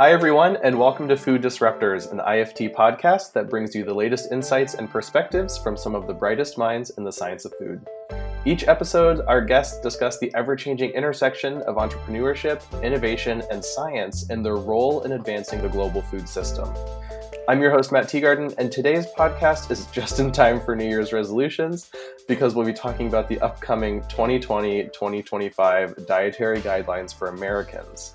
Hi, everyone, and welcome to Food Disruptors, an IFT podcast that brings you the latest insights and perspectives from some of the brightest minds in the science of food. Each episode, our guests discuss the ever changing intersection of entrepreneurship, innovation, and science and their role in advancing the global food system. I'm your host, Matt Teagarden, and today's podcast is just in time for New Year's resolutions because we'll be talking about the upcoming 2020 2025 dietary guidelines for Americans.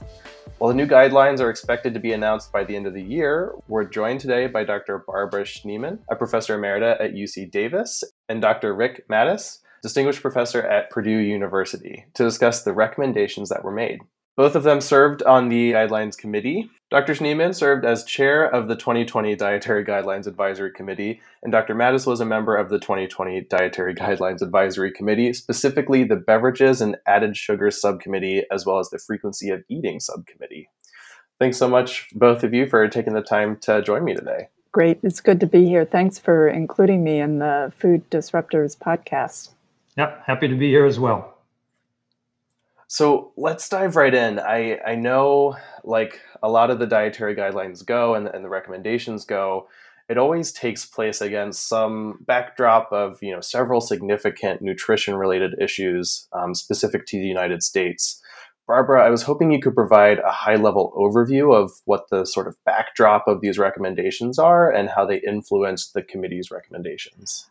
While the new guidelines are expected to be announced by the end of the year, we're joined today by Dr. Barbara Schneeman, a professor emerita at UC Davis, and Dr. Rick Mattes, distinguished professor at Purdue University, to discuss the recommendations that were made. Both of them served on the Guidelines Committee. Dr. Schneeman served as chair of the 2020 Dietary Guidelines Advisory Committee, and Dr. Mattes was a member of the 2020 Dietary Guidelines Advisory Committee, specifically the Beverages and Added Sugars Subcommittee, as well as the Frequency of Eating Subcommittee. Thanks so much, both of you, for taking the time to join me today. Great. It's good to be here. Thanks for including me in the Food Disruptors podcast. Yep, happy to be here as well. So let's dive right in. I, I know, like a lot of the dietary guidelines go and, and the recommendations go, it always takes place against some backdrop of you know several significant nutrition related issues um, specific to the United States. Barbara, I was hoping you could provide a high level overview of what the sort of backdrop of these recommendations are and how they influence the committee's recommendations.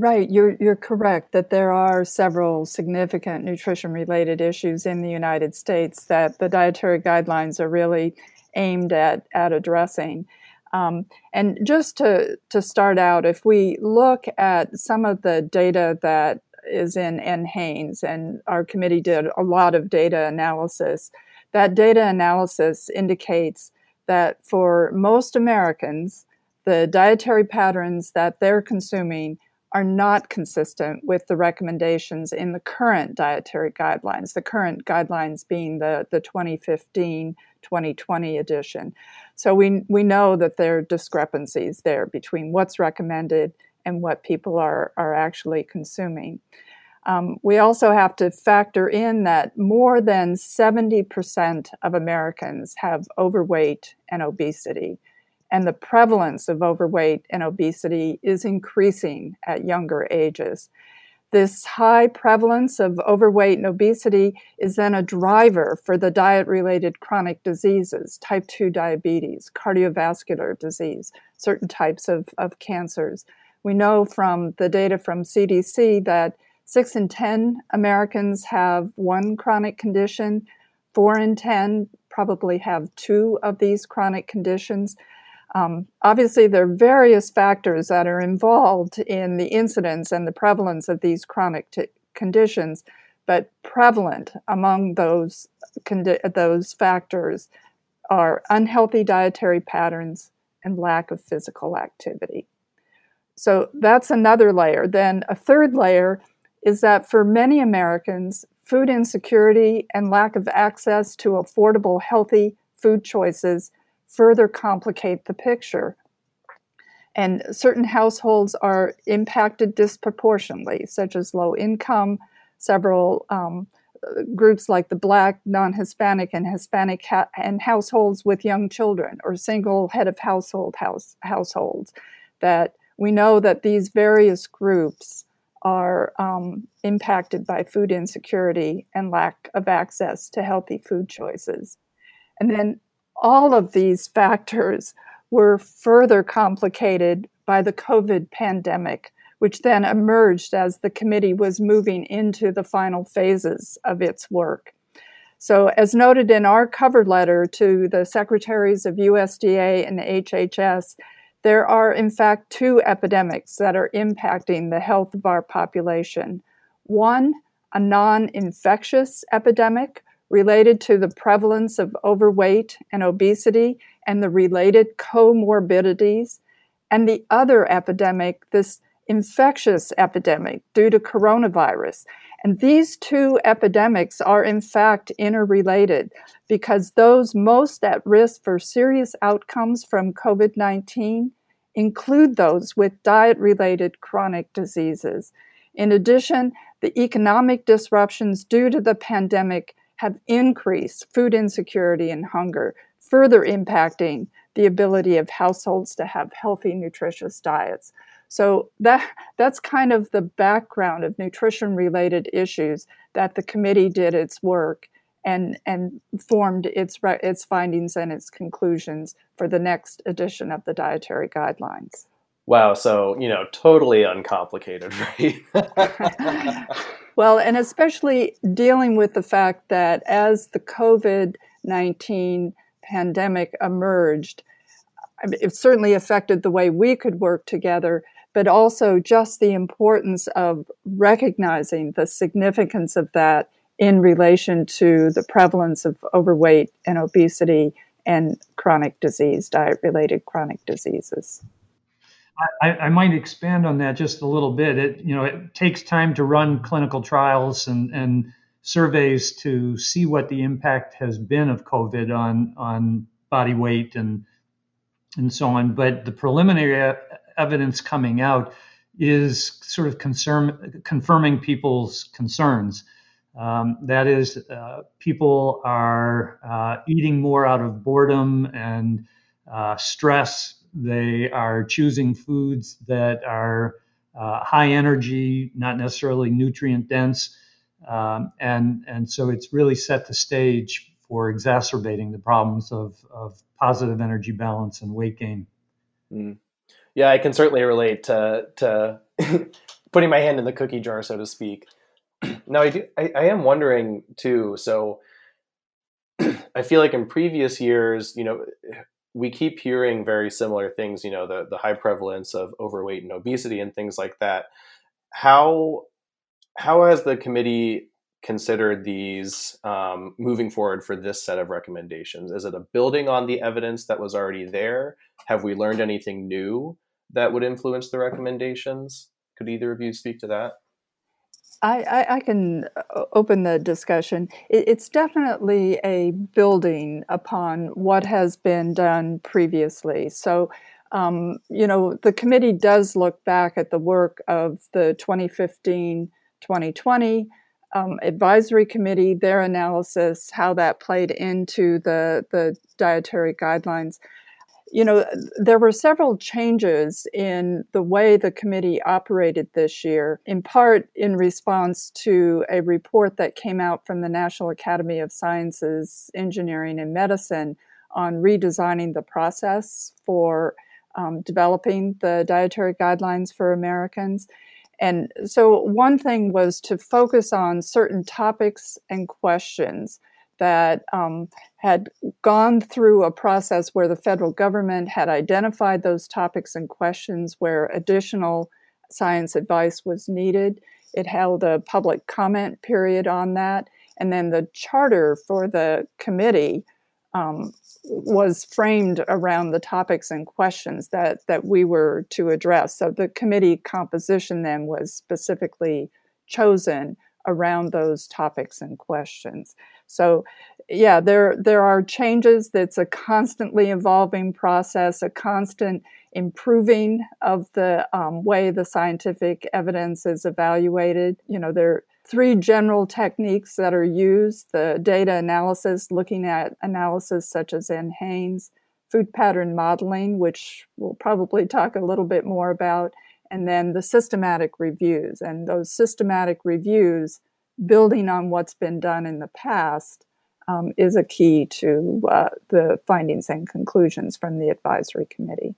Right, you're you're correct that there are several significant nutrition related issues in the United States that the dietary guidelines are really aimed at at addressing. Um, and just to to start out, if we look at some of the data that is in NHANES, and our committee did a lot of data analysis, that data analysis indicates that for most Americans, the dietary patterns that they're consuming are not consistent with the recommendations in the current dietary guidelines, the current guidelines being the, the 2015 2020 edition. So we, we know that there are discrepancies there between what's recommended and what people are, are actually consuming. Um, we also have to factor in that more than 70% of Americans have overweight and obesity and the prevalence of overweight and obesity is increasing at younger ages. This high prevalence of overweight and obesity is then a driver for the diet related chronic diseases, type 2 diabetes, cardiovascular disease, certain types of, of cancers. We know from the data from CDC that 6 in 10 Americans have one chronic condition, 4 in 10 probably have two of these chronic conditions. Um, obviously, there are various factors that are involved in the incidence and the prevalence of these chronic t- conditions, but prevalent among those condi- those factors are unhealthy dietary patterns and lack of physical activity. So that's another layer. Then a third layer is that for many Americans, food insecurity and lack of access to affordable, healthy food choices further complicate the picture. And certain households are impacted disproportionately, such as low income, several um, groups like the Black, non Hispanic, and Hispanic ha- and households with young children, or single head of household house, households. That we know that these various groups are um, impacted by food insecurity and lack of access to healthy food choices. And then all of these factors were further complicated by the COVID pandemic, which then emerged as the committee was moving into the final phases of its work. So, as noted in our cover letter to the secretaries of USDA and HHS, there are in fact two epidemics that are impacting the health of our population. One, a non infectious epidemic, related to the prevalence of overweight and obesity and the related comorbidities, and the other epidemic, this infectious epidemic due to coronavirus. And these two epidemics are in fact interrelated because those most at risk for serious outcomes from COVID 19 include those with diet related chronic diseases. In addition, the economic disruptions due to the pandemic have increased food insecurity and hunger, further impacting the ability of households to have healthy, nutritious diets. So that that's kind of the background of nutrition related issues that the committee did its work and and formed its its findings and its conclusions for the next edition of the dietary guidelines. Wow, so you know, totally uncomplicated, right? well, and especially dealing with the fact that as the COVID 19 pandemic emerged, it certainly affected the way we could work together, but also just the importance of recognizing the significance of that in relation to the prevalence of overweight and obesity and chronic disease, diet related chronic diseases. I, I, might expand on that just a little bit. It you know it takes time to run clinical trials and, and surveys to see what the impact has been of COVID on on body weight and and so on. But the preliminary evidence coming out is sort of concern, confirming people's concerns. Um, that is, uh, people are uh, eating more out of boredom and uh, stress. They are choosing foods that are uh, high energy, not necessarily nutrient dense. Um, and, and so it's really set the stage for exacerbating the problems of, of positive energy balance and weight gain. Mm. Yeah, I can certainly relate to, to putting my hand in the cookie jar, so to speak. now, I, do, I, I am wondering too. So, I feel like in previous years, you know, we keep hearing very similar things. You know, the the high prevalence of overweight and obesity and things like that. How how has the committee considered these um, moving forward for this set of recommendations? Is it a building on the evidence that was already there? Have we learned anything new that would influence the recommendations? Could either of you speak to that? I, I, I can uh, open the discussion. It, it's definitely a building upon what has been done previously. So, um, you know, the committee does look back at the work of the 2015 2020 um, advisory committee, their analysis, how that played into the, the dietary guidelines you know, there were several changes in the way the committee operated this year, in part in response to a report that came out from the National Academy of Sciences, Engineering, and Medicine on redesigning the process for um, developing the dietary guidelines for Americans. And so, one thing was to focus on certain topics and questions that um, had gone through a process where the federal government had identified those topics and questions where additional science advice was needed. It held a public comment period on that. And then the charter for the committee um, was framed around the topics and questions that, that we were to address. So the committee composition then was specifically chosen around those topics and questions. So, yeah, there there are changes. That's a constantly evolving process, a constant improving of the um, way the scientific evidence is evaluated. You know, there are three general techniques that are used: the data analysis, looking at analysis such as NHANES, food pattern modeling, which we'll probably talk a little bit more about, and then the systematic reviews. And those systematic reviews building on what's been done in the past um, is a key to uh, the findings and conclusions from the advisory committee.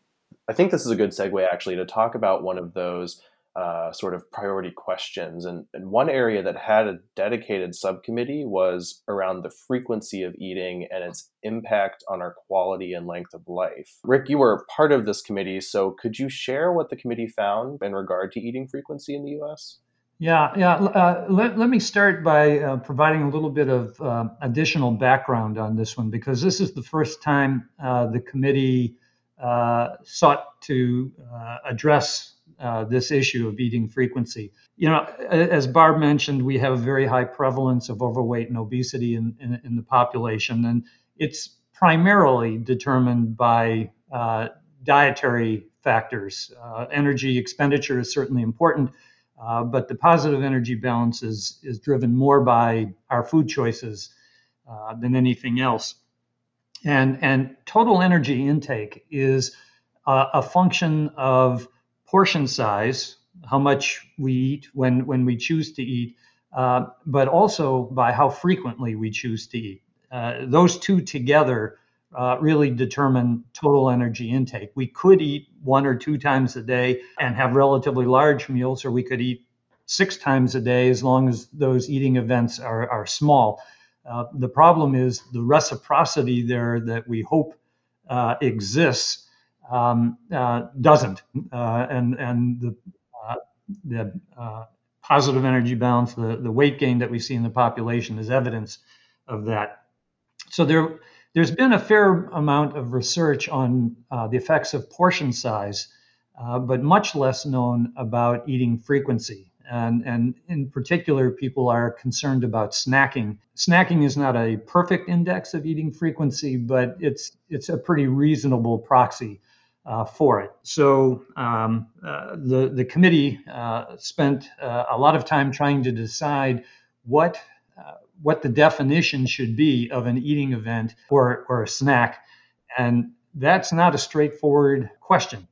I think this is a good segue actually to talk about one of those uh, sort of priority questions. And, and, one area that had a dedicated subcommittee was around the frequency of eating and its impact on our quality and length of life. Rick, you were part of this committee, so could you share what the committee found in regard to eating frequency in the US? Yeah, yeah. Uh, let, let me start by uh, providing a little bit of uh, additional background on this one because this is the first time uh, the committee uh, sought to uh, address this issue of eating frequency. You know, as Barb mentioned, we have a very high prevalence of overweight and obesity in, in, in the population, and it's primarily determined by dietary factors. energy expenditure is certainly important uh, but the positive energy balance is, is driven more by our food choices uh, than anything else. And, and total energy intake is a, a function of portion size, how much we eat when, when we choose to eat, uh, but also by how frequently we choose to eat. Uh, those two together uh, really determine total energy intake. We could eat one or two times a day and have relatively large meals, or we could eat six times a day as long as those eating events are, are small. Uh, the problem is the reciprocity there that we hope uh, exists um, uh, doesn't, uh, and and the uh, the positive energy balance, the the weight gain that we see in the population is evidence of that. So there there's been a fair amount of research on the effects of portion size, but much less known about eating frequency. And, and in particular, people are concerned about snacking. Snacking is not a perfect index of eating frequency, but it's, it's a pretty reasonable proxy uh, for it. So um, uh, the, the committee uh, spent uh, a lot of time trying to decide what, uh, what the definition should be of an eating event or, or a snack. And that's not a straightforward question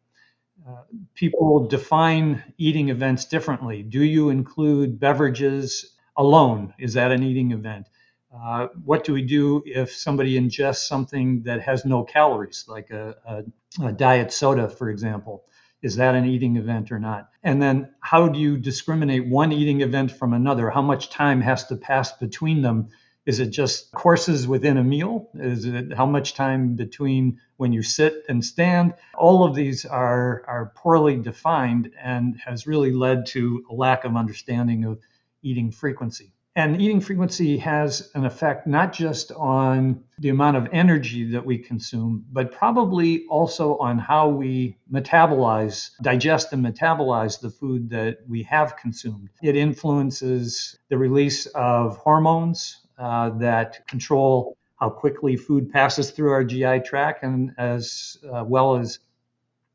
people define eating events differently. Do you include beverages alone? Is that an eating event? Uh, what do we do if somebody ingests something that has no calories, like a, a, a diet soda, for example? Is that an eating event or not? And then how do you discriminate one eating event from another? How much time has to pass between them is it just courses within a meal? Is it how much time between when you sit and stand? All of these are, are poorly defined and has really led to a lack of understanding of eating frequency. And eating frequency has an effect not just on the amount of energy that we consume, but probably also on how we metabolize, digest, and metabolize the food that we have consumed. It influences the release of hormones, uh, that control how quickly food passes through our GI tract and as uh, well as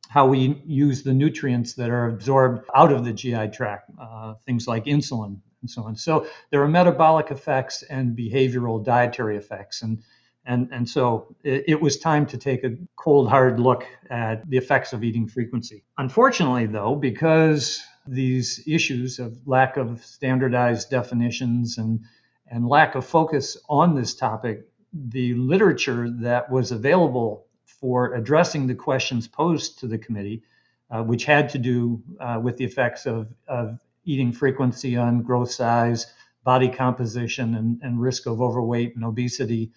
how we use the nutrients that are absorbed out of the GI tract, uh, things like insulin and so on. So there are metabolic effects and behavioral dietary effects. And, and, and so it, it was time to take a cold, hard look at the effects of eating frequency. Unfortunately, though, because these issues of lack of standardized definitions and and lack of focus on this topic, the literature that was available for addressing the questions posed to the committee, uh, which had to do uh, with the effects of, of, eating frequency on growth size, body composition, and, and, risk of overweight and obesity,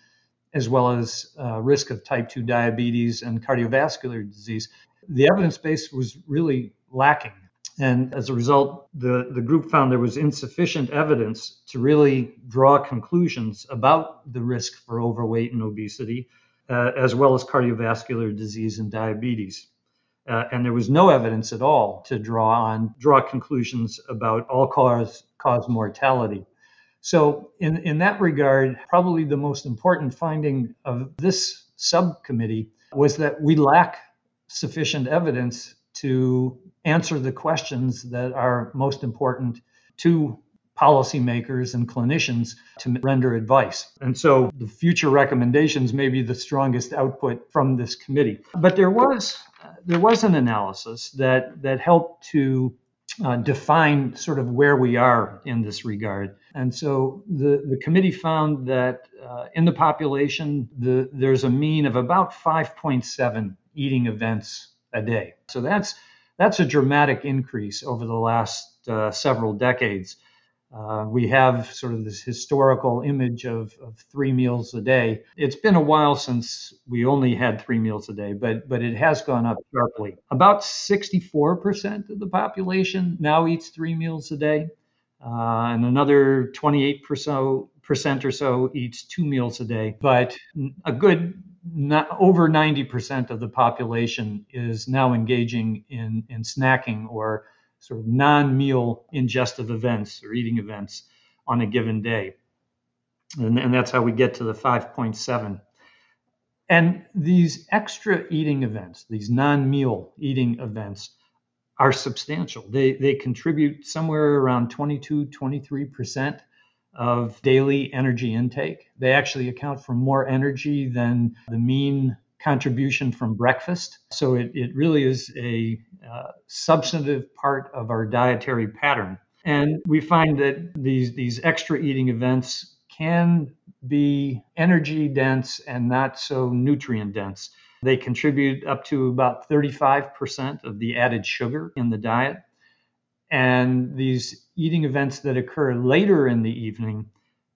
as well as uh, risk of type 2 diabetes and cardiovascular disease. The evidence base was really lacking. And as a result, the, the group found there was insufficient evidence to really draw conclusions about the risk for overweight and obesity, uh, as well as cardiovascular disease and diabetes. Uh, and there was no evidence at all to draw on draw conclusions about all cause cause mortality. So in, in that regard, probably the most important finding of this subcommittee was that we lack sufficient evidence to answer the questions that are most important to policymakers and clinicians to render advice. And so the future recommendations may be the strongest output from this committee. But there was there was an analysis that that helped to uh, define sort of where we are in this regard. And so the, the committee found that uh, in the population, the, there's a mean of about 5.7 eating events a day. So that's that's a dramatic increase over the last uh, several decades. Uh, we have sort of this historical image of, of, three meals a day. It's been a while since we only had three meals a day, but but it has gone up sharply. About 64% of the population now eats three meals a day, uh, and another 28% or so eats two meals a day. But a good not, over 90% of the population is now engaging in, in snacking or sort of non meal ingestive events or eating events on a given day. And, and that's how we get to the 5.7. And these extra eating events, these non meal eating events, are substantial. They, they contribute somewhere around 22, 23% of daily energy intake. They actually account for more energy than the mean contribution from breakfast. So it, it really is a uh, substantive part of our dietary pattern. And we find that these, these extra eating events can be energy dense and not so nutrient dense. They contribute up to about 35% of the added sugar in the diet. And these eating events that occur later in the evening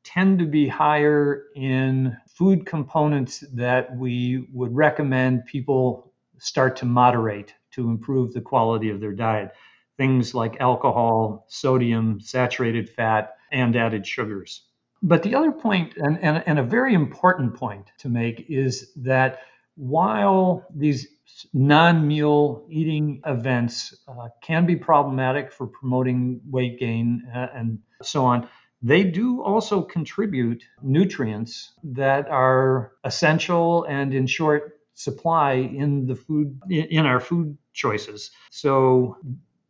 tend to be higher in food components that we would recommend people start to moderate to improve the quality of their diet. Things like alcohol, sodium, saturated fat, and added sugars. But the other point, and, and, and a very important point to make, is that while these non meal eating events uh, can be problematic for promoting weight gain uh, and so on, they do also contribute nutrients that are essential and in short supply in the food in our food choices. So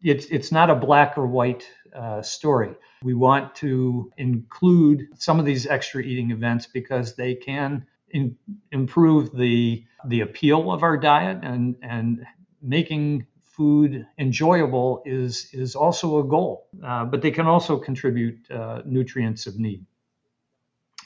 it's it's not a black or white uh, story. We want to include some of these extra eating events because they can in, improve the the appeal of our diet and and making food enjoyable is is also a goal. Uh, but they can also contribute uh, nutrients of need.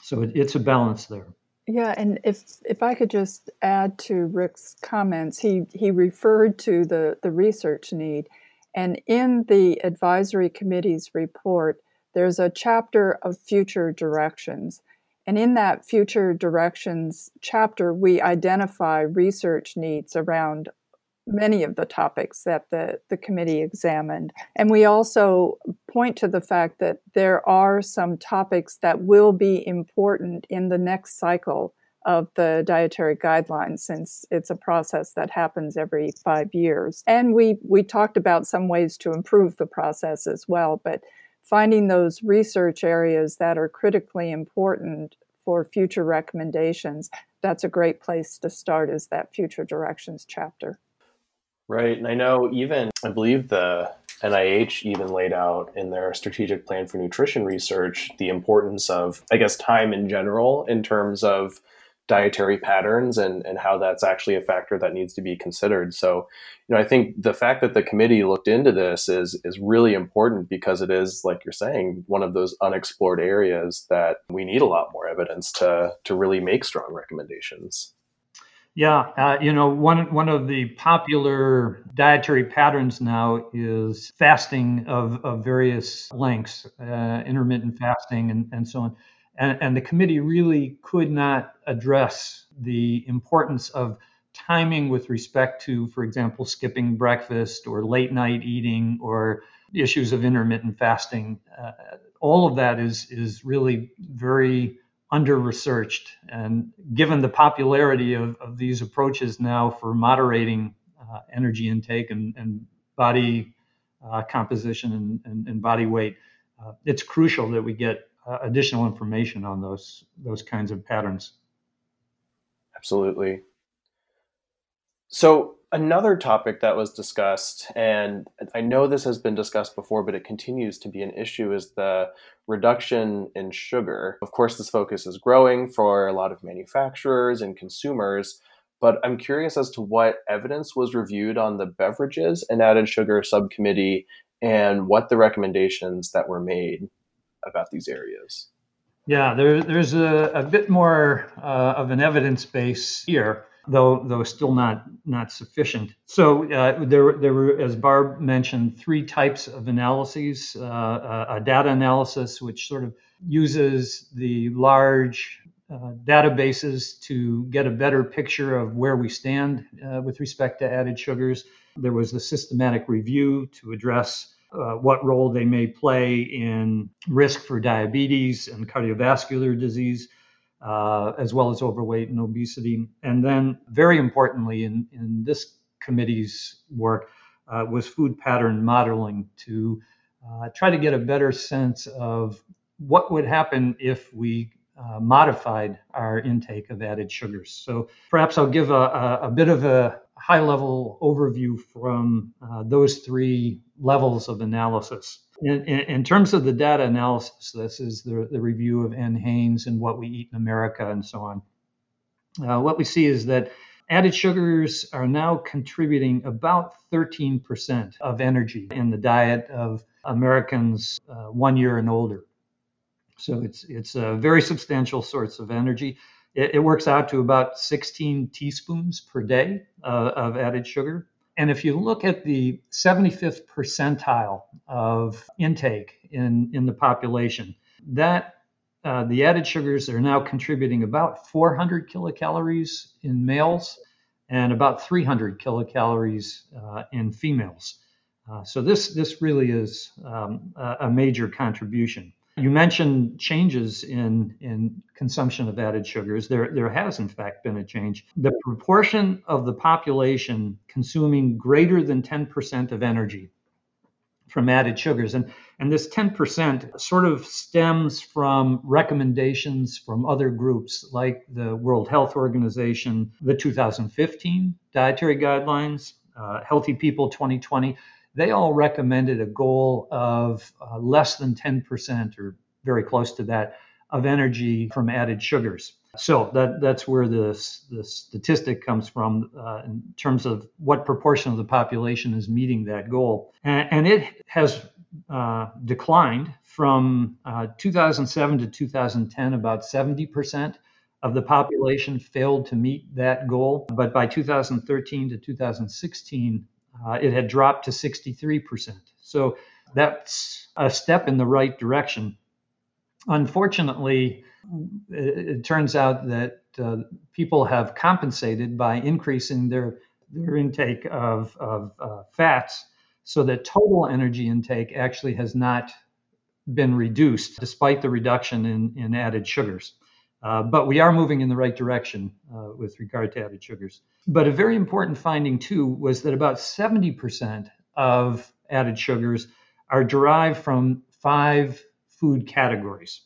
So it, it's a balance there. Yeah, and if if I could just add to Rick's comments, he he referred to the the research need, and in the advisory committee's report, there's a chapter of future directions. And in that future directions chapter, we identify research needs around many of the topics that the, the committee examined. And we also point to the fact that there are some topics that will be important in the next cycle of the dietary guidelines since it's a process that happens every five years. And we, we talked about some ways to improve the process as well, but finding those research areas that are critically important for future recommendations, that's a great place to start is that future directions chapter. Right. And I know even, I believe the NIH even laid out in their strategic plan for nutrition research the importance of, I guess, time in general in terms of dietary patterns and, and how that's actually a factor that needs to be considered. So, you know, I think the fact that the committee looked into this is is really important because it is, like you're saying, one of those unexplored areas that we need a lot more evidence to to really make strong recommendations. Yeah, uh, you know, one one of the popular dietary patterns now is fasting of, of various lengths, uh, intermittent fasting, and, and so on. And, and the committee really could not address the importance of timing with respect to, for example, skipping breakfast or late night eating or issues of intermittent fasting. Uh, all of that is is really very under researched. And given the popularity of, of these approaches now for moderating uh, energy intake and, and body uh, composition and, and, and, body weight, uh, it's crucial that we get uh, additional information on those those kinds of patterns. Absolutely. So another topic that was discussed, and I know this has been discussed before, but it continues to be an issue, is the reduction in sugar. Of course, this focus is growing for a lot of manufacturers and consumers. But I'm curious as to what evidence was reviewed on the beverages and added sugar subcommittee and what the recommendations that were made about these areas. Yeah, there, there's a, a, bit more uh, of an evidence base here, though though still not not sufficient. So uh, there there were, as Barb mentioned, three types of analyses: uh, a data analysis, which sort of uses the large uh, databases to get a better picture of where we stand uh, with respect to added sugars. There was the systematic review to address uh, what role they may play in risk for diabetes and cardiovascular disease, uh, as well as overweight and obesity. And then, very importantly, in, in this committee's work, uh, was food pattern modeling to uh, try to get a better sense of what would happen if we uh, modified our intake of added sugars. So perhaps I'll give a, a, a bit of a high level overview from uh, those three levels of analysis. In, in, in, terms of the data analysis, this is the, the review of NHANES and what we eat in America and so on. Uh, what we see is that added sugars are now contributing about 13% of energy in the diet of Americans uh, one year and older. So it's it's a very substantial source of energy. It, it works out to about 16 teaspoons per day uh, of added sugar. And if you look at the 75th percentile of intake in, in the population, that uh, the added sugars are now contributing about 400 kilocalories in males and about 300 kilocalories uh, in females. Uh, so this this really is um, a major contribution. You mentioned changes in, in consumption of added sugars. There, there has, in fact, been a change. The proportion of the population consuming greater than 10% of energy from added sugars, and, and this 10% sort of stems from recommendations from other groups like the World Health Organization, the 2015 dietary guidelines, uh, Healthy People 2020 they all recommended a goal of uh, less than 10% or very close to that of energy from added sugars. So that, that's where the, statistic comes from uh, in terms of what proportion of the population is meeting that goal. And, and it has uh, declined from uh, 2007 to 2010, about 70% of the population failed to meet that goal. But by 2013 to 2016, uh, it had dropped to 63%. So that's a step in the right direction. Unfortunately, it, it turns out that uh, people have compensated by increasing their, their intake of, of uh, fats so that total energy intake actually has not been reduced despite the reduction in, in added sugars. Uh, but we are moving in the right direction uh, with regard to added sugars. But a very important finding, too, was that about 70% of added sugars are derived from five food categories.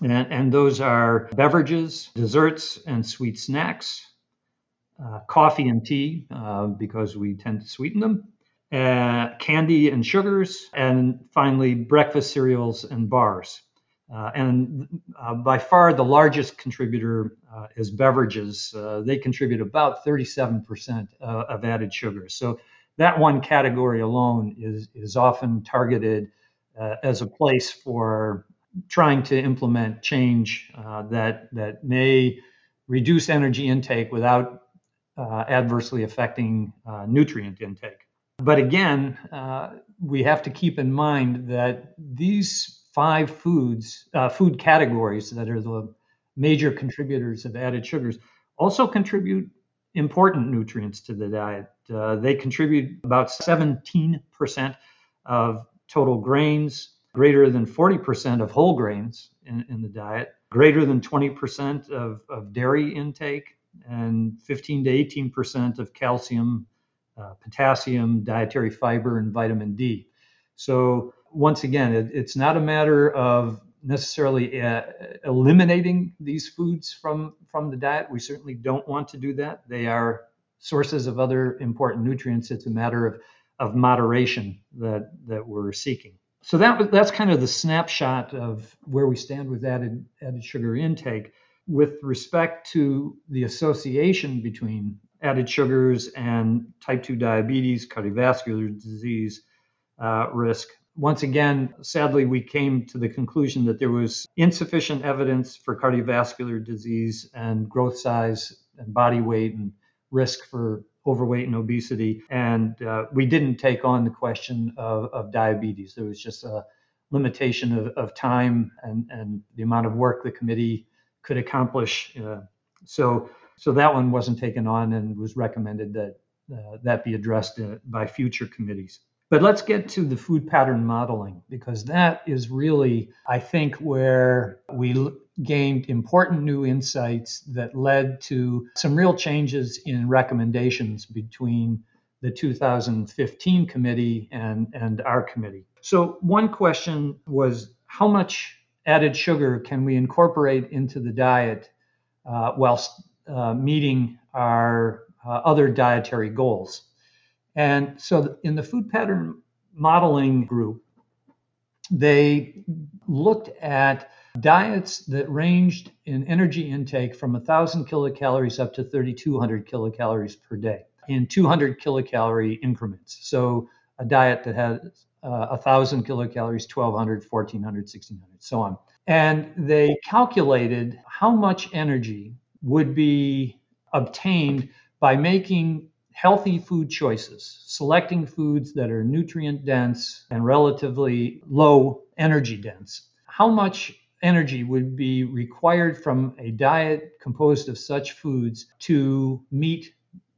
And, and those are beverages, desserts, and sweet snacks, uh, coffee and tea, uh, because we tend to sweeten them, uh, candy and sugars, and finally, breakfast cereals and bars. Uh, and uh, by far the largest contributor uh, is beverages. Uh, they contribute about 37% uh, of added sugar. So that one category alone is, is often targeted uh, as a place for trying to implement change that, that may reduce energy intake without adversely affecting nutrient intake. But again, we have to keep in mind that these five foods, uh, food categories that are the major contributors of added sugars, also contribute important nutrients to the diet. Uh, they contribute about 17% of total grains, greater than 40% of whole grains in, in the diet, greater than 20% of, of, dairy intake, and 15 to 18% of calcium, uh, potassium, dietary fiber, and vitamin D. So once again, it, it's not a matter of necessarily uh, eliminating these foods from from the diet. We certainly don't want to do that. They are sources of other important nutrients. It's a matter of of moderation that that we're seeking. So that that's kind of the snapshot of where we stand with added added sugar intake. With respect to the association between added sugars and type 2 diabetes, cardiovascular disease uh, risk, once again, sadly, we came to the conclusion that there was insufficient evidence for cardiovascular disease and growth size and body weight and risk for overweight and obesity. And uh, we didn't take on the question of, of, diabetes. There was just a limitation of, of, time and, and the amount of work the committee could accomplish. Uh, so, so that one wasn't taken on and was recommended that uh, that be addressed uh, by future committees. But let's get to the food pattern modeling because that is really, I think, where we gained important new insights that led to some real changes in recommendations between the 2015 committee and, and our committee. So, one question was how much added sugar can we incorporate into the diet uh, whilst uh, meeting our uh, other dietary goals? And so in the food pattern modeling group, they looked at diets that ranged in energy intake from 1,000 kilocalories up to 3,200 kilocalories per day in 200 kilocalorie increments. So a diet that had uh, 1,000 kilocalories, 1,200, 1,400, 1,600, so on. And they calculated how much energy would be obtained by making healthy food choices, selecting foods that are nutrient dense and relatively low energy dense. How much energy would be required from a diet composed of such foods to meet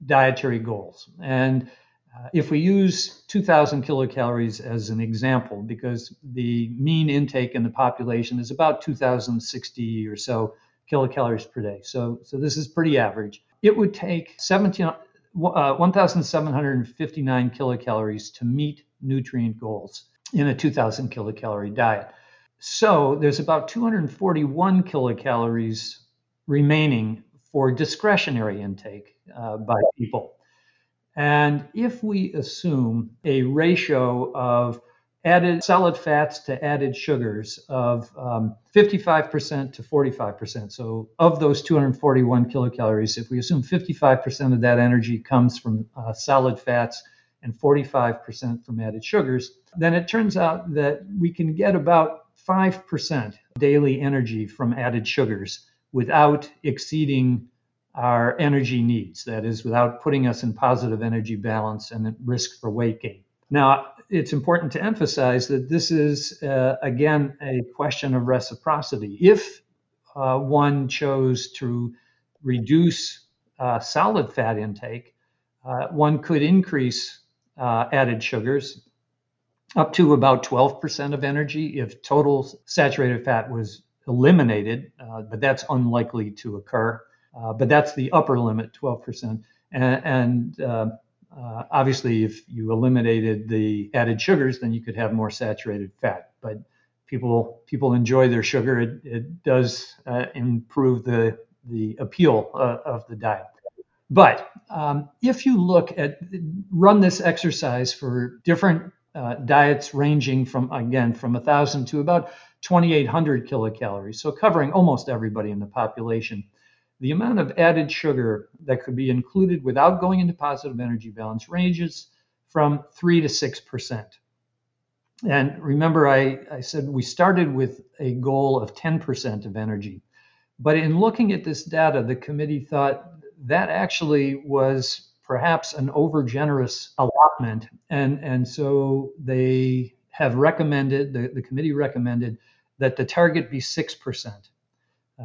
dietary goals? And uh, if we use 2,000 kilocalories as an example, because the mean intake in the population is about 2,060 or so kilocalories per day, so so this is pretty average. It would take 17, uh, 1,759 kilocalories to meet nutrient goals in a 2,000 kilocalorie diet. So there's about 241 kilocalories remaining for discretionary intake uh, by people. And if we assume a ratio of added solid fats to added sugars of um, 55% to 45%, so of those 241 kilocalories, if we assume 55% of that energy comes from uh, solid fats and 45% from added sugars, then it turns out that we can get about 5% daily energy from added sugars without exceeding our energy needs. That is, without putting us in positive energy balance and at risk for weight gain. Now, it's important to emphasize that this is, uh, again, a question of reciprocity. If uh, one chose to reduce uh, solid fat intake, uh, one could increase uh, added sugars up to about 12% of energy if total saturated fat was eliminated, uh, but that's unlikely to occur. But that's the upper limit, 12%. And, and uh, obviously, if you eliminated the added sugars, then you could have more saturated fat. But people people enjoy their sugar. It, it does uh, improve the the appeal uh, of the diet. But um, if you look at run this exercise for different uh, diets ranging from again from 1,000 to about 2,800 kilocalories, so covering almost everybody in the population the amount of added sugar that could be included without going into positive energy balance ranges from 3 to 6%. And remember, I, I said we started with a goal of 10% of energy. But in looking at this data, the committee thought that actually was perhaps an overgenerous allotment. And, and so they have recommended, the, the committee recommended that the target be 6%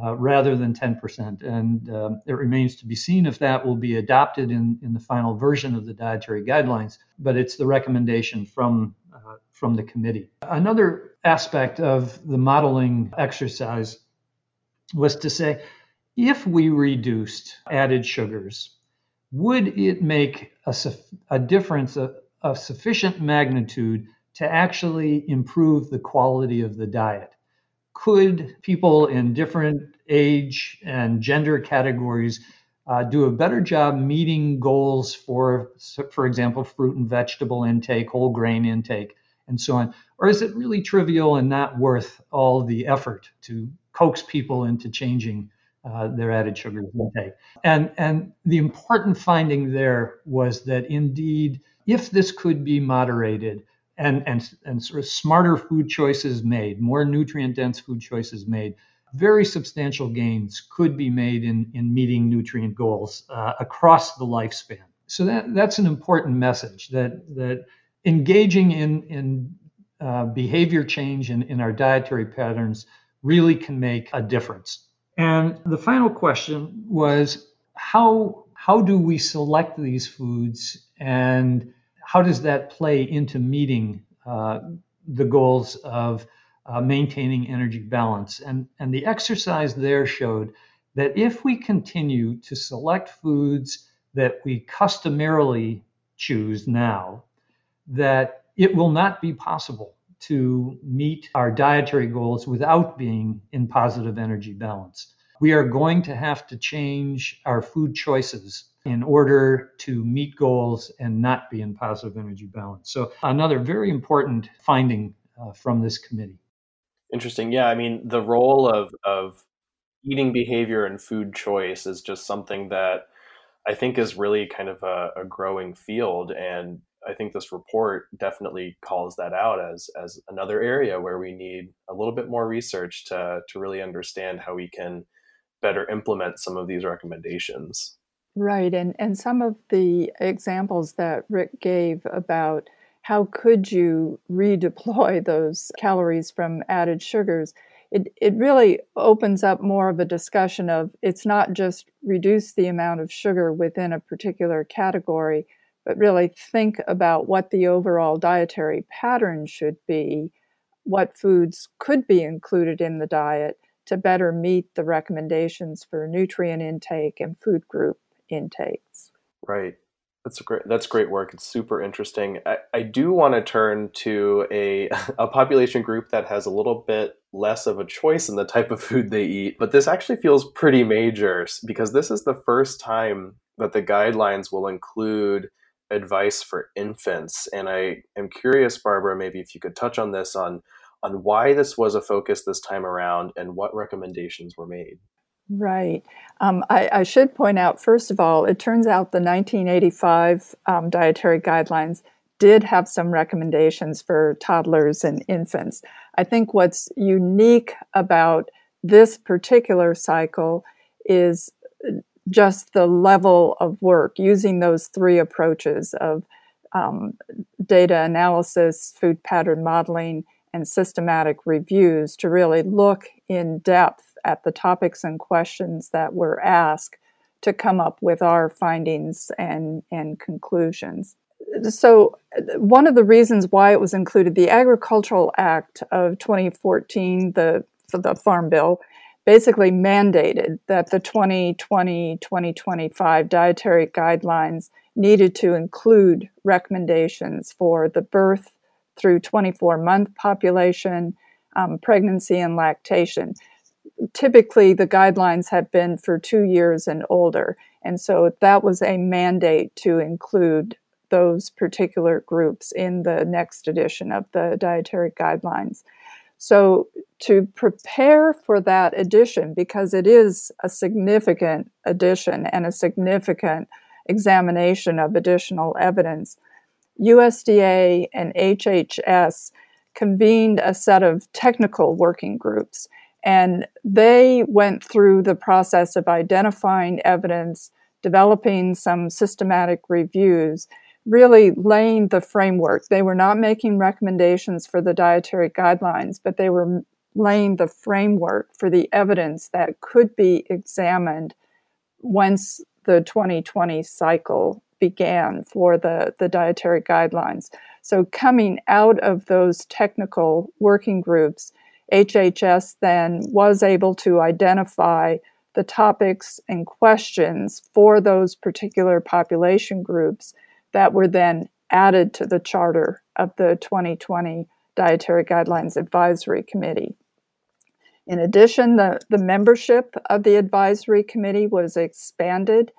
uh, rather than 10%. And um, it remains to be seen if that will be adopted in, in the final version of the dietary guidelines, but it's the recommendation from, uh, from the committee. Another aspect of the modeling exercise was to say if we reduced added sugars, would it make a, a difference of, of sufficient magnitude to actually improve the quality of the diet? Could people in different age and gender categories uh, do a better job meeting goals for, for example, fruit and vegetable intake, whole grain intake, and so on? Or is it really trivial and not worth all the effort to coax people into changing uh, their added sugar intake? And, and the important finding there was that indeed, if this could be moderated, and, and, and sort of smarter food choices made, more nutrient dense food choices made, very substantial gains could be made in, in meeting nutrient goals uh, across the lifespan. So that, that's an important message that, that engaging in, in uh, behavior change in, in our dietary patterns really can make a difference. And the final question was how, how do we select these foods and how does that play into meeting uh, the goals of uh, maintaining energy balance? And, and the exercise there showed that if we continue to select foods that we customarily choose now, that it will not be possible to meet our dietary goals without being in positive energy balance. We are going to have to change our food choices in order to meet goals and not be in positive energy balance. So, another very important finding uh, from this committee. Interesting. Yeah, I mean, the role of of eating behavior and food choice is just something that I think is really kind of a, a growing field, and I think this report definitely calls that out as as another area where we need a little bit more research to to really understand how we can better implement some of these recommendations. Right, and and some of the examples that Rick gave about how could you redeploy those calories from added sugars, it, it really opens up more of a discussion of it's not just reduce the amount of sugar within a particular category, but really think about what the overall dietary pattern should be, what foods could be included in the diet to better meet the recommendations for nutrient intake and food group intakes. Right. That's great. That's great work. It's super interesting. I, I do want to turn to a a population group that has a little bit less of a choice in the type of food they eat, but this actually feels pretty major because this is the first time that the guidelines will include advice for infants. And I am curious, Barbara, maybe if you could touch on this on on why this was a focus this time around and what recommendations were made. Right. Um, I, I, should point out, first of all, it turns out the 1985 um, dietary guidelines did have some recommendations for toddlers and infants. I think what's unique about this particular cycle is just the level of work using those three approaches of um, data analysis, food pattern modeling, and systematic reviews to really look in depth at the topics and questions that were asked to come up with our findings and, and conclusions. So, one of the reasons why it was included, the Agricultural Act of 2014, the, the Farm Bill, basically mandated that the 2020 2025 dietary guidelines needed to include recommendations for the birth through 24 month population, um, pregnancy, and lactation. Typically, the guidelines have been for two years and older, and so that was a mandate to include those particular groups in the next edition of the dietary guidelines. So, to prepare for that addition, because it is a significant addition and a significant examination of additional evidence, USDA and HHS convened a set of technical working groups, and they went through the process of identifying evidence, developing some systematic reviews, really laying the framework. They were not making recommendations for the dietary guidelines, but they were laying the framework for the evidence that could be examined once the 2020 cycle began for the, the dietary guidelines. So, coming out of those technical working groups, HHS then was able to identify the topics and questions for those particular population groups that were then added to the charter of the 2020 Dietary Guidelines Advisory Committee. In addition, the, the membership of the advisory committee was expanded.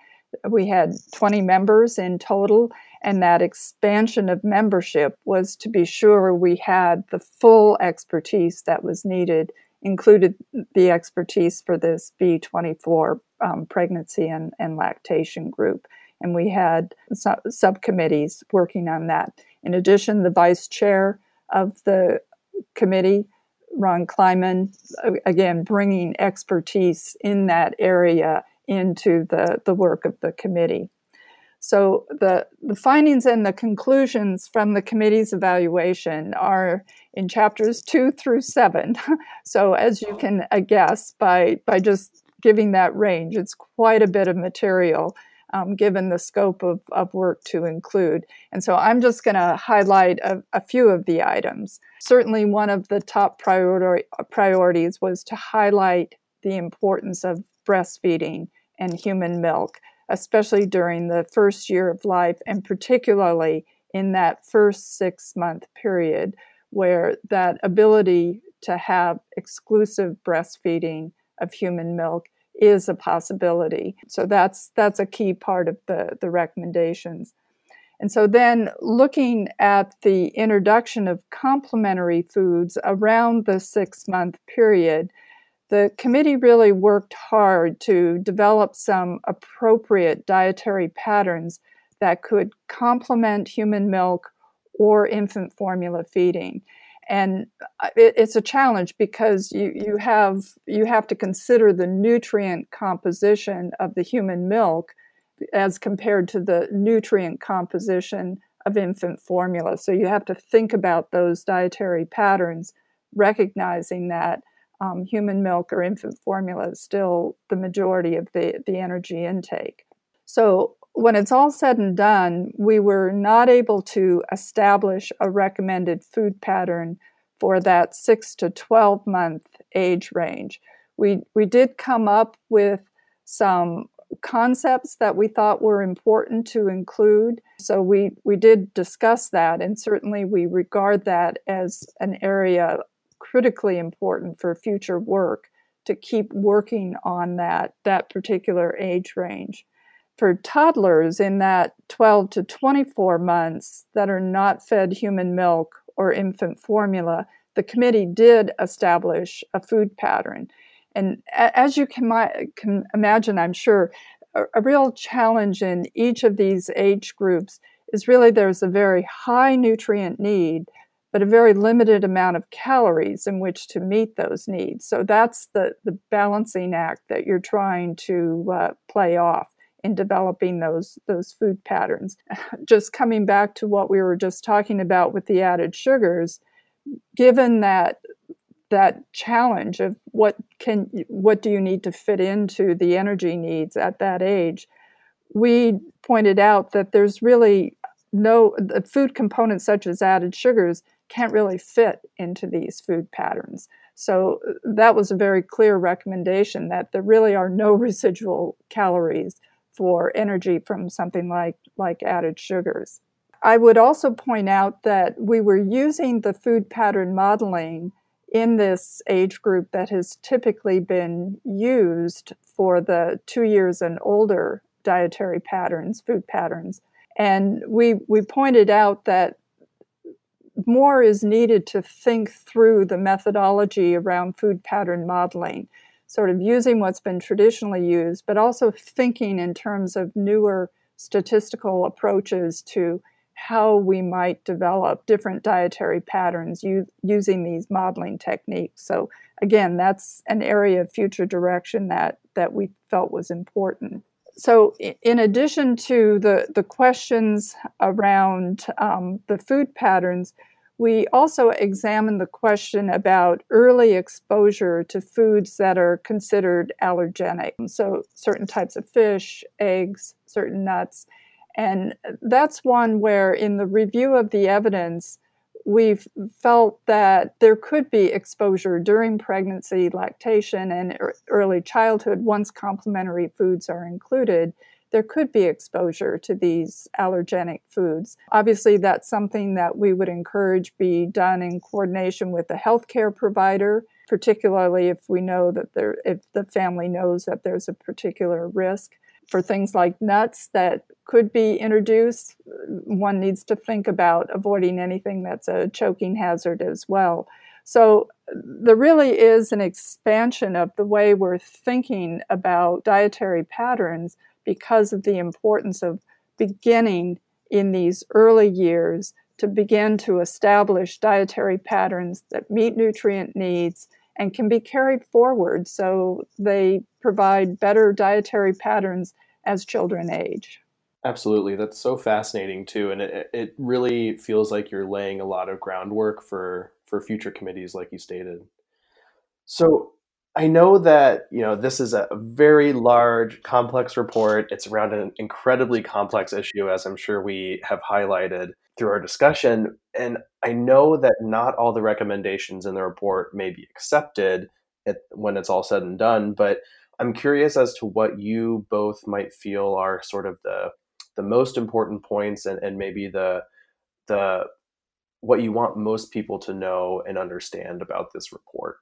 We had 20 members in total, and that expansion of membership was to be sure we had the full expertise that was needed, included the expertise for this B24 um, pregnancy and, and lactation group and we had su- subcommittees working on that. In addition, the vice chair of the committee, Ron Kleinman, again, bringing expertise in that area into the, the work of the committee. So the, the findings and the conclusions from the committee's evaluation are in chapters two through seven. So as you can guess by, by just giving that range, it's quite a bit of material um, given the scope of, of work to include. And so I'm just going to highlight a, a, few of the items. Certainly, one of the top priority, priorities was to highlight the importance of breastfeeding and human milk, especially during the first year of life, and particularly in that first six month period where that ability to have exclusive breastfeeding of human milk is a possibility. So that's that's a key part of the, the recommendations. And so then looking at the introduction of complementary foods around the six month period, the committee really worked hard to develop some appropriate dietary patterns that could complement human milk or infant formula feeding. And uh, it, it's a challenge because you, you have you have to consider the nutrient composition of the human milk as compared to the nutrient composition of infant formula. So you have to think about those dietary patterns, recognizing that um, human milk or infant formula is still the majority of the, the energy intake. So when it's all said and done, we were not able to establish a recommended food pattern for that 6 to 12 month age range. We, we did come up with some concepts that we thought were important to include. So we, we did discuss that, and certainly we regard that as an area critically important for future work to keep working on that, that particular age range for toddlers in that 12 to 24 months that are not fed human milk or infant formula, the committee did establish a food pattern. And as you can, can imagine, I'm sure, a, a real challenge in each of these age groups is really there's a very high nutrient need, but a very limited amount of calories in which to meet those needs. So that's the, the balancing act that you're trying to uh, play off in developing those those food patterns. Just coming back to what we were just talking about with the added sugars, given that that challenge of what can what do you need to fit into the energy needs at that age, we pointed out that there's really no the food components such as added sugars can't really fit into these food patterns. So that was a very clear recommendation that there really are no residual calories for energy from something like, like added sugars. I would also point out that we were using the food pattern modeling in this age group that has typically been used for the two years and older dietary patterns, food patterns. And we, we pointed out that more is needed to think through the methodology around food pattern modeling sort of using what's been traditionally used, but also thinking in terms of newer statistical approaches to how we might develop different dietary patterns u- using these modeling techniques. So again, that's an area of future direction that that we felt was important. So, in addition to the, the questions around um, the food patterns, we also examine the question about early exposure to foods that are considered allergenic. So, certain types of fish, eggs, certain nuts. And that's one where, in the review of the evidence, we've felt that there could be exposure during pregnancy, lactation, and early childhood once complementary foods are included there could be exposure to these allergenic foods. Obviously, that's something that we would encourage be done in coordination with the healthcare provider, particularly if we know that there, if the family knows that there's a particular risk. For things like nuts that could be introduced, one needs to think about avoiding anything that's a choking hazard as well. So, there really is an expansion of the way we're thinking about dietary patterns because of the importance of beginning in these early years to begin to establish dietary patterns that meet nutrient needs and can be carried forward so they provide better dietary patterns as children age. Absolutely. That's so fascinating too. And it, it really feels like you're laying a lot of groundwork for, for future committees, like you stated. So I know that you know this is a very large, complex report. It's around an incredibly complex issue, as I'm sure we have highlighted through our discussion. And I know that not all the recommendations in the report may be accepted at, when it's all said and done. But I'm curious as to what you both might feel are sort of the the most important points, and, and maybe the the what you want most people to know and understand about this report.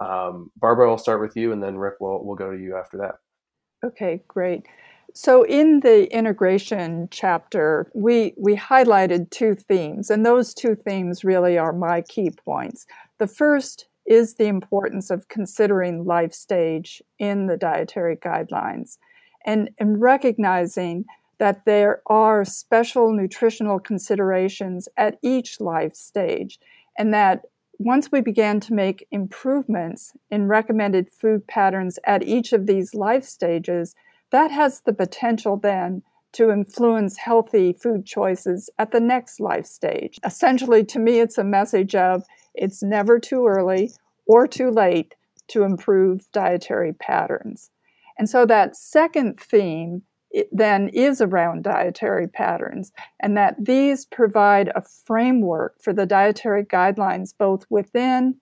Um, Barbara, I'll start with you, and then Rick, will will go to you after that. Okay, great. So in the integration chapter, we we highlighted two themes, and those two themes really are my key points. The first is the importance of considering life stage in the dietary guidelines and, and recognizing that there are special nutritional considerations at each life stage, and that once we began to make improvements in recommended food patterns at each of these life stages, that has the potential then to influence healthy food choices at the next life stage. Essentially, to me, it's a message of it's never too early or too late to improve dietary patterns. And so that second theme then is around dietary patterns, and that these provide a framework for the dietary guidelines both within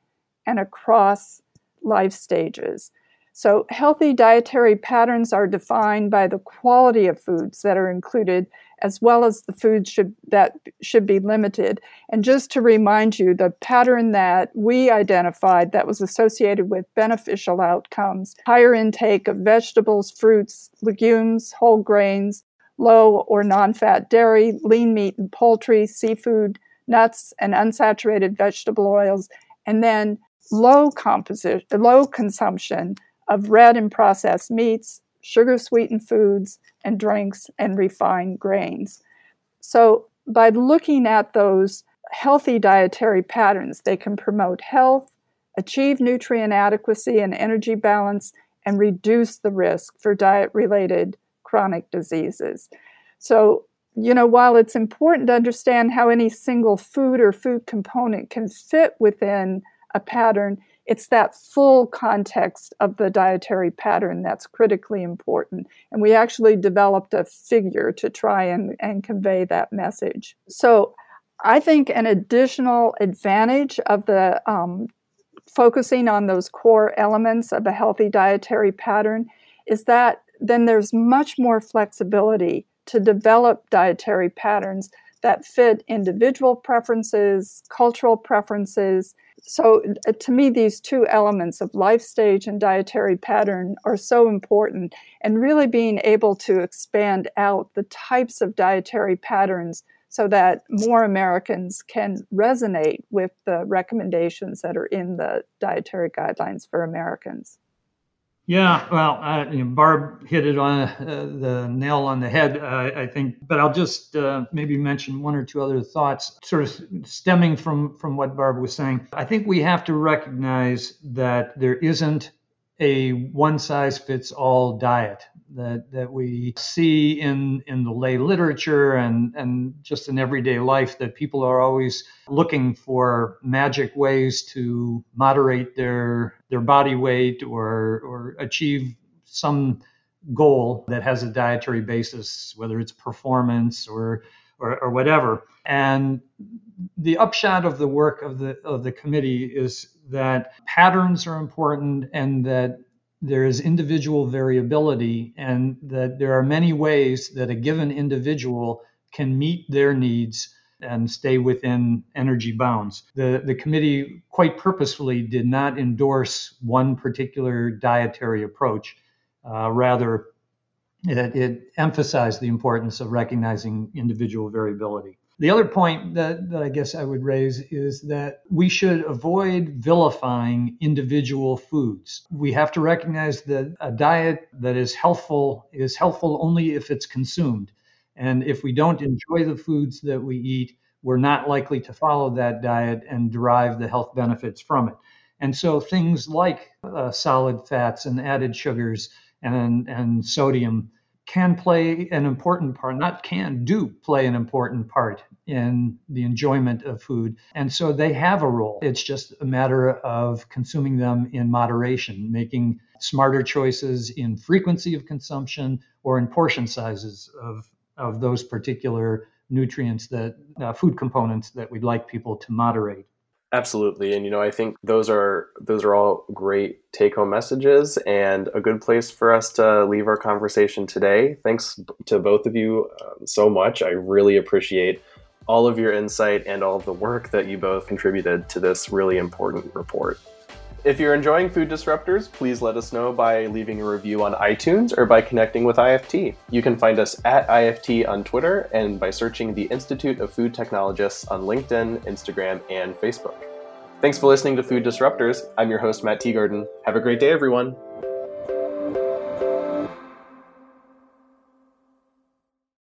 and across life stages. So, healthy dietary patterns are defined by the quality of foods that are included, as well as the foods should, that should be limited. And just to remind you, the pattern that we identified that was associated with beneficial outcomes higher intake of vegetables, fruits, legumes, whole grains, low or non fat dairy, lean meat and poultry, seafood, nuts, and unsaturated vegetable oils, and then low composition, low consumption of red and processed meats, sugar sweetened foods, and drinks, and refined grains. So, by looking at those healthy dietary patterns, they can promote health, achieve nutrient adequacy and energy balance, and reduce the risk for diet related chronic diseases. So, you know, while it's important to understand how any single food or food component can fit within a pattern, it's that full context of the dietary pattern that's critically important. And we actually developed a figure to try and, and convey that message. So I think an additional advantage of the um, focusing on those core elements of a healthy dietary pattern is that then there's much more flexibility to develop dietary patterns that fit individual preferences, cultural preferences, so uh, to me these two elements of life stage and dietary pattern are so important and really being able to expand out the types of dietary patterns so that more Americans can resonate with the recommendations that are in the dietary guidelines for Americans. Yeah, well, uh, you know, Barb hit it on uh, the nail on the head, uh, I think. But I'll just uh, maybe mention one or two other thoughts, sort of stemming from from what Barb was saying. I think we have to recognize that there isn't a one size fits all diet that, that we see in, in the lay literature and, and just in everyday life that people are always looking for magic ways to moderate their, their body weight or, or achieve some goal that has a dietary basis, whether it's performance or, or, or whatever. And the upshot of the work of the of the committee is that patterns are important and that there is individual variability and that there are many ways that a given individual can meet their needs and stay within energy bounds. The, the committee quite purposefully did not endorse one particular dietary approach. Uh, rather, it, it emphasized the importance of recognizing individual variability. The other point that, that I guess I would raise is that we should avoid vilifying individual foods. We have to recognize that a diet that is healthful is healthful only if it's consumed. And if we don't enjoy the foods that we eat, we're not likely to follow that diet and derive the health benefits from it. And so things like uh, solid fats and added sugars and, and sodium can play an important part, not can, do play an important part in the enjoyment of food. And so they have a role. It's just a matter of consuming them in moderation, making smarter choices in frequency of consumption or in portion sizes of, of those particular nutrients that uh, food components that we'd like people to moderate. Absolutely, and you know, I think those are those are all great take-home messages and a good place for us to leave our conversation today. Thanks to both of you um, so much. I really appreciate all of your insight and all of the work that you both contributed to this really important report. If you're enjoying Food Disruptors, please let us know by leaving a review on iTunes or by connecting with IFT. You can find us at IFT on Twitter and by searching the Institute of Food Technologists on LinkedIn, Instagram, and Facebook. Thanks for listening to Food Disruptors. I'm your host, Matt Teagarden. Have a great day, everyone.